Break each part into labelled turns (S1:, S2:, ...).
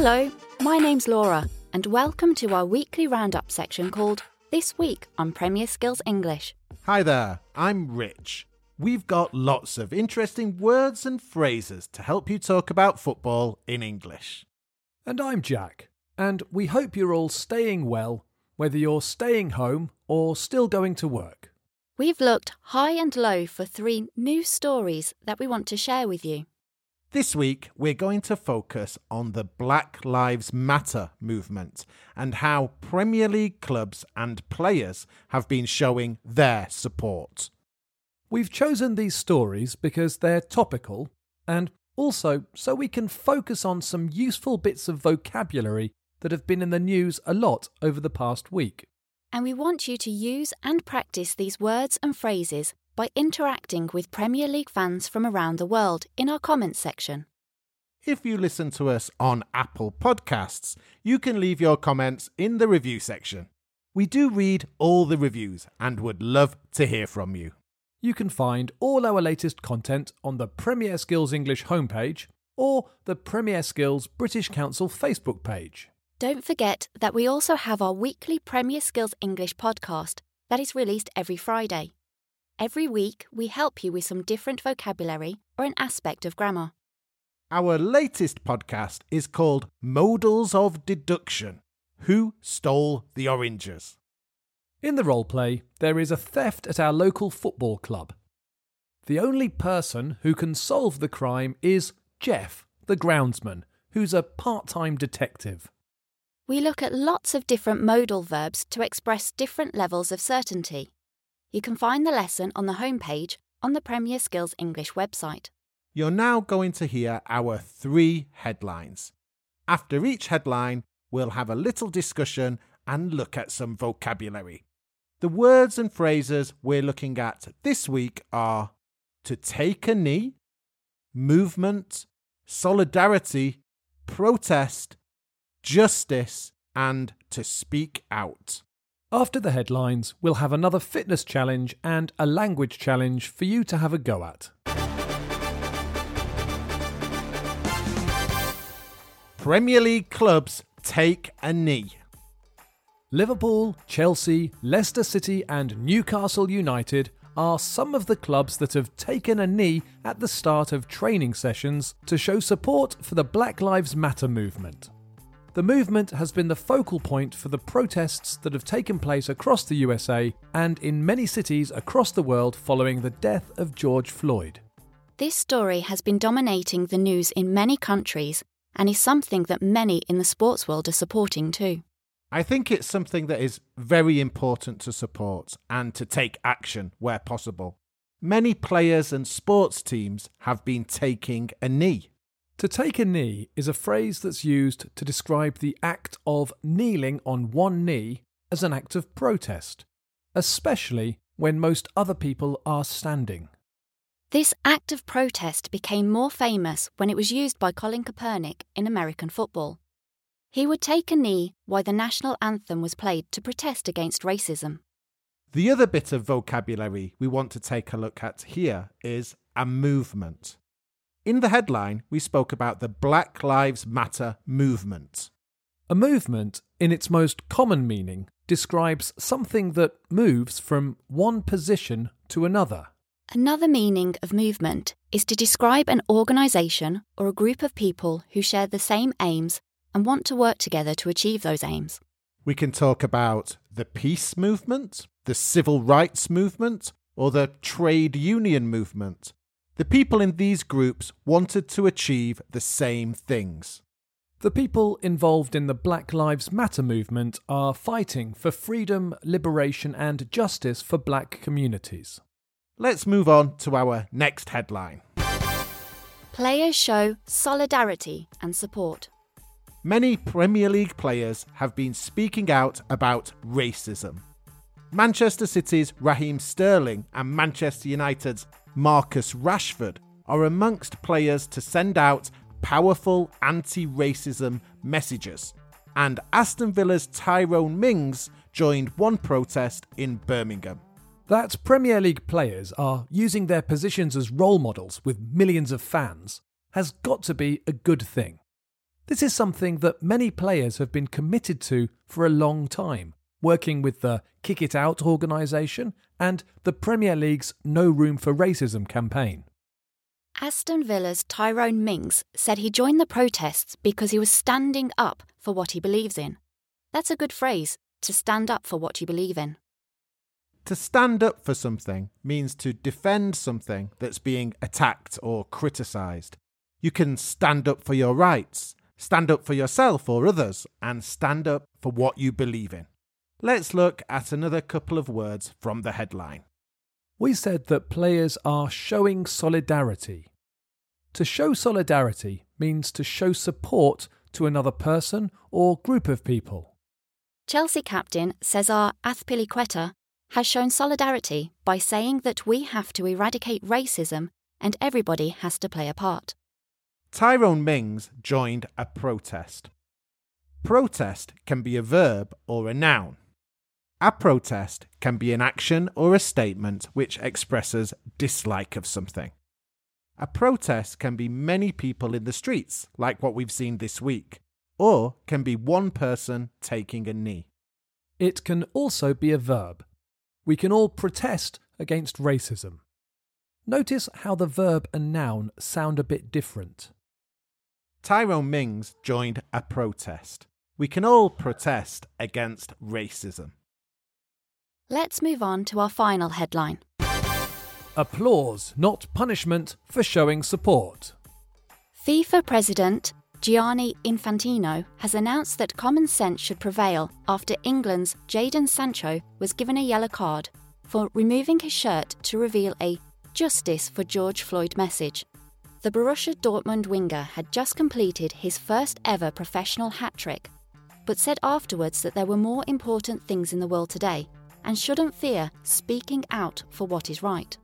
S1: Hello, my name's Laura, and welcome to our weekly roundup section called This Week on Premier Skills English.
S2: Hi there, I'm Rich. We've got lots of interesting words and phrases to help you talk about football in English.
S3: And I'm Jack, and we hope you're all staying well, whether you're staying home or still going to work.
S1: We've looked high and low for three new stories that we want to share with you.
S2: This week, we're going to focus on the Black Lives Matter movement and how Premier League clubs and players have been showing their support.
S3: We've chosen these stories because they're topical and also so we can focus on some useful bits of vocabulary that have been in the news a lot over the past week.
S1: And we want you to use and practice these words and phrases by interacting with Premier League fans from around the world in our comments section.
S2: If you listen to us on Apple Podcasts, you can leave your comments in the review section. We do read all the reviews and would love to hear from you.
S3: You can find all our latest content on the Premier Skills English homepage or the Premier Skills British Council Facebook page.
S1: Don't forget that we also have our weekly Premier Skills English podcast that is released every Friday. Every week, we help you with some different vocabulary or an aspect of grammar.
S2: Our latest podcast is called Modals of Deduction Who Stole the Oranges?
S3: In the role play, there is a theft at our local football club. The only person who can solve the crime is Jeff, the groundsman, who's a part time detective.
S1: We look at lots of different modal verbs to express different levels of certainty. You can find the lesson on the homepage on the Premier Skills English website.
S2: You're now going to hear our three headlines. After each headline, we'll have a little discussion and look at some vocabulary. The words and phrases we're looking at this week are to take a knee, movement, solidarity, protest, justice, and to speak out.
S3: After the headlines, we'll have another fitness challenge and a language challenge for you to have a go at.
S2: Premier League clubs take a knee.
S3: Liverpool, Chelsea, Leicester City, and Newcastle United are some of the clubs that have taken a knee at the start of training sessions to show support for the Black Lives Matter movement. The movement has been the focal point for the protests that have taken place across the USA and in many cities across the world following the death of George Floyd.
S1: This story has been dominating the news in many countries and is something that many in the sports world are supporting too.
S2: I think it's something that is very important to support and to take action where possible. Many players and sports teams have been taking a knee.
S3: To take a knee is a phrase that's used to describe the act of kneeling on one knee as an act of protest, especially when most other people are standing.
S1: This act of protest became more famous when it was used by Colin Kaepernick in American football. He would take a knee while the national anthem was played to protest against racism.
S2: The other bit of vocabulary we want to take a look at here is a movement. In the headline, we spoke about the Black Lives Matter movement.
S3: A movement, in its most common meaning, describes something that moves from one position to another.
S1: Another meaning of movement is to describe an organisation or a group of people who share the same aims and want to work together to achieve those aims.
S2: We can talk about the peace movement, the civil rights movement, or the trade union movement. The people in these groups wanted to achieve the same things.
S3: The people involved in the Black Lives Matter movement are fighting for freedom, liberation, and justice for black communities.
S2: Let's move on to our next headline.
S1: Players show solidarity and support.
S2: Many Premier League players have been speaking out about racism. Manchester City's Raheem Sterling and Manchester United's Marcus Rashford are amongst players to send out powerful anti racism messages. And Aston Villa's Tyrone Mings joined one protest in Birmingham.
S3: That Premier League players are using their positions as role models with millions of fans has got to be a good thing. This is something that many players have been committed to for a long time, working with the Kick It Out organisation and the Premier League's No Room for Racism campaign.
S1: Aston Villa's Tyrone Mings said he joined the protests because he was standing up for what he believes in. That's a good phrase, to stand up for what you believe in.
S2: To stand up for something means to defend something that's being attacked or criticised. You can stand up for your rights, stand up for yourself or others, and stand up for what you believe in. Let's look at another couple of words from the headline.
S3: We said that players are showing solidarity. To show solidarity means to show support to another person or group of people.
S1: Chelsea captain Cesar Azpilicueta has shown solidarity by saying that we have to eradicate racism and everybody has to play a part.
S2: Tyrone Mings joined a protest. Protest can be a verb or a noun. A protest can be an action or a statement which expresses dislike of something. A protest can be many people in the streets, like what we've seen this week, or can be one person taking a knee.
S3: It can also be a verb. We can all protest against racism. Notice how the verb and noun sound a bit different.
S2: Tyrone Mings joined a protest. We can all protest against racism.
S1: Let's move on to our final headline.
S3: Applause, not punishment, for showing support.
S1: FIFA President Gianni Infantino has announced that common sense should prevail after England's Jadon Sancho was given a yellow card for removing his shirt to reveal a Justice for George Floyd message. The Borussia Dortmund winger had just completed his first ever professional hat trick, but said afterwards that there were more important things in the world today and shouldn't fear speaking out for what is right.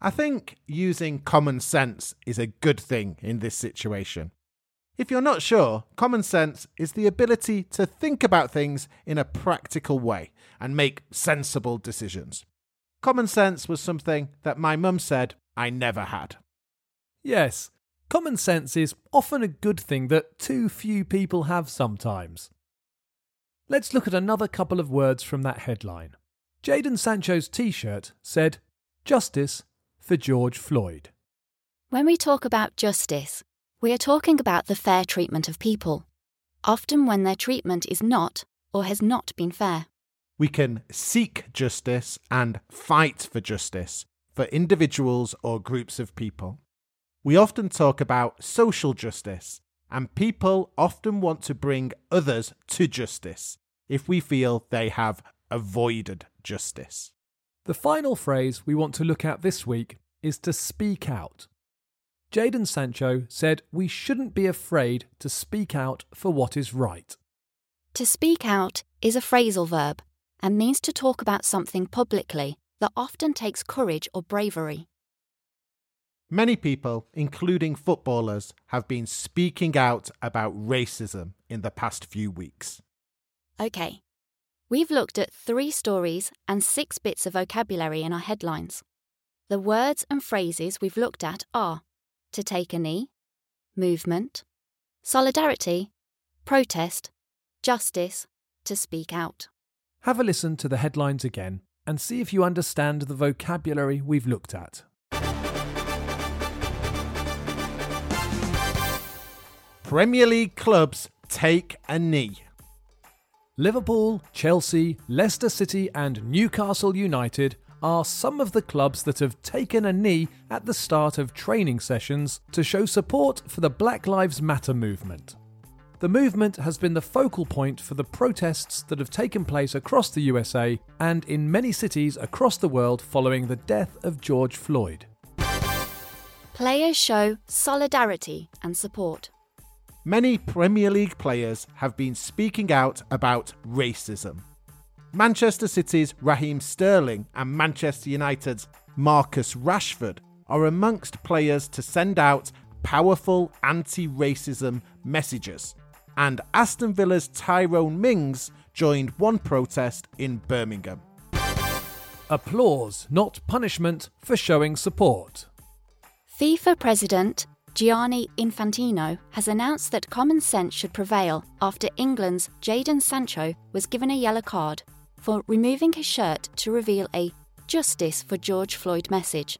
S2: I think using common sense is a good thing in this situation. If you're not sure, common sense is the ability to think about things in a practical way and make sensible decisions. Common sense was something that my mum said I never had.
S3: Yes, common sense is often a good thing that too few people have sometimes. Let's look at another couple of words from that headline. Jadon Sancho's t shirt said, Justice for George Floyd.
S1: When we talk about justice, we are talking about the fair treatment of people, often when their treatment is not or has not been fair.
S2: We can seek justice and fight for justice for individuals or groups of people. We often talk about social justice, and people often want to bring others to justice if we feel they have avoided justice.
S3: The final phrase we want to look at this week is to speak out. Jadon Sancho said we shouldn't be afraid to speak out for what is right.
S1: To speak out is a phrasal verb and means to talk about something publicly that often takes courage or bravery.
S2: Many people, including footballers, have been speaking out about racism in the past few weeks.
S1: OK, we've looked at three stories and six bits of vocabulary in our headlines. The words and phrases we've looked at are to take a knee, movement, solidarity, protest, justice, to speak out.
S3: Have a listen to the headlines again and see if you understand the vocabulary we've looked at.
S2: Premier League clubs take a knee.
S3: Liverpool, Chelsea, Leicester City, and Newcastle United are some of the clubs that have taken a knee at the start of training sessions to show support for the Black Lives Matter movement. The movement has been the focal point for the protests that have taken place across the USA and in many cities across the world following the death of George Floyd.
S1: Players show solidarity and support.
S2: Many Premier League players have been speaking out about racism. Manchester City's Raheem Sterling and Manchester United's Marcus Rashford are amongst players to send out powerful anti racism messages. And Aston Villa's Tyrone Mings joined one protest in Birmingham.
S3: Applause, not punishment, for showing support.
S1: FIFA President Gianni Infantino has announced that common sense should prevail after England's Jadon Sancho was given a yellow card for removing his shirt to reveal a Justice for George Floyd message.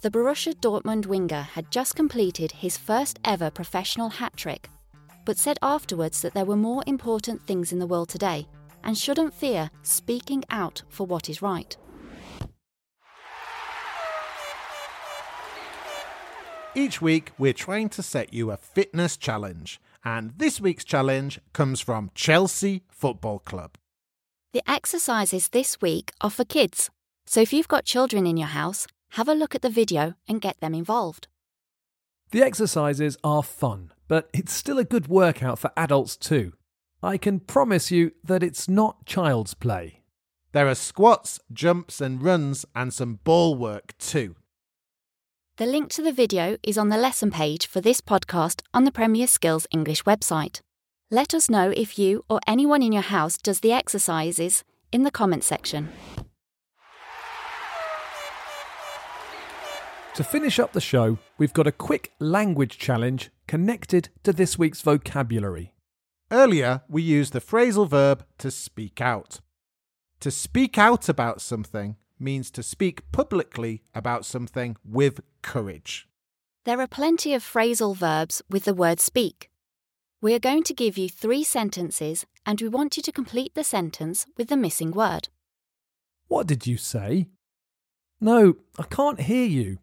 S1: The Borussia Dortmund winger had just completed his first ever professional hat trick, but said afterwards that there were more important things in the world today and shouldn't fear speaking out for what is right.
S2: Each week, we're trying to set you a fitness challenge, and this week's challenge comes from Chelsea Football Club.
S1: The exercises this week are for kids, so if you've got children in your house, have a look at the video and get them involved.
S3: The exercises are fun, but it's still a good workout for adults too. I can promise you that it's not child's play.
S2: There are squats, jumps, and runs, and some ball work too.
S1: The link to the video is on the lesson page for this podcast on the Premier Skills English website. Let us know if you or anyone in your house does the exercises in the comment section.
S3: To finish up the show, we've got a quick language challenge connected to this week's vocabulary.
S2: Earlier, we used the phrasal verb to speak out. To speak out about something means to speak publicly about something with courage.
S1: There are plenty of phrasal verbs with the word speak. We are going to give you three sentences and we want you to complete the sentence with the missing word.
S3: What did you say? No, I can't hear you.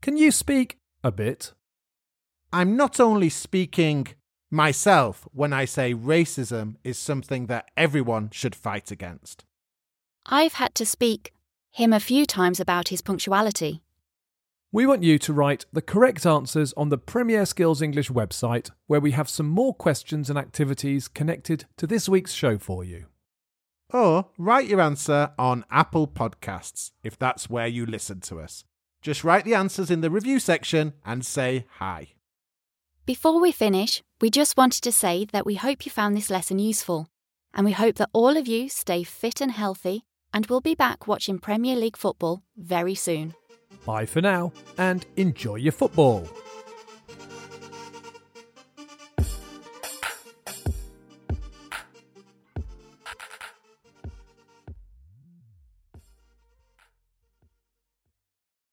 S3: Can you speak a bit?
S2: I'm not only speaking myself when I say racism is something that everyone should fight against.
S1: I've had to speak him a few times about his punctuality.
S3: We want you to write the correct answers on the Premier Skills English website, where we have some more questions and activities connected to this week's show for you.
S2: Or write your answer on Apple Podcasts if that's where you listen to us. Just write the answers in the review section and say hi.
S1: Before we finish, we just wanted to say that we hope you found this lesson useful, and we hope that all of you stay fit and healthy and we'll be back watching Premier League football very soon.
S3: Bye for now and enjoy your football.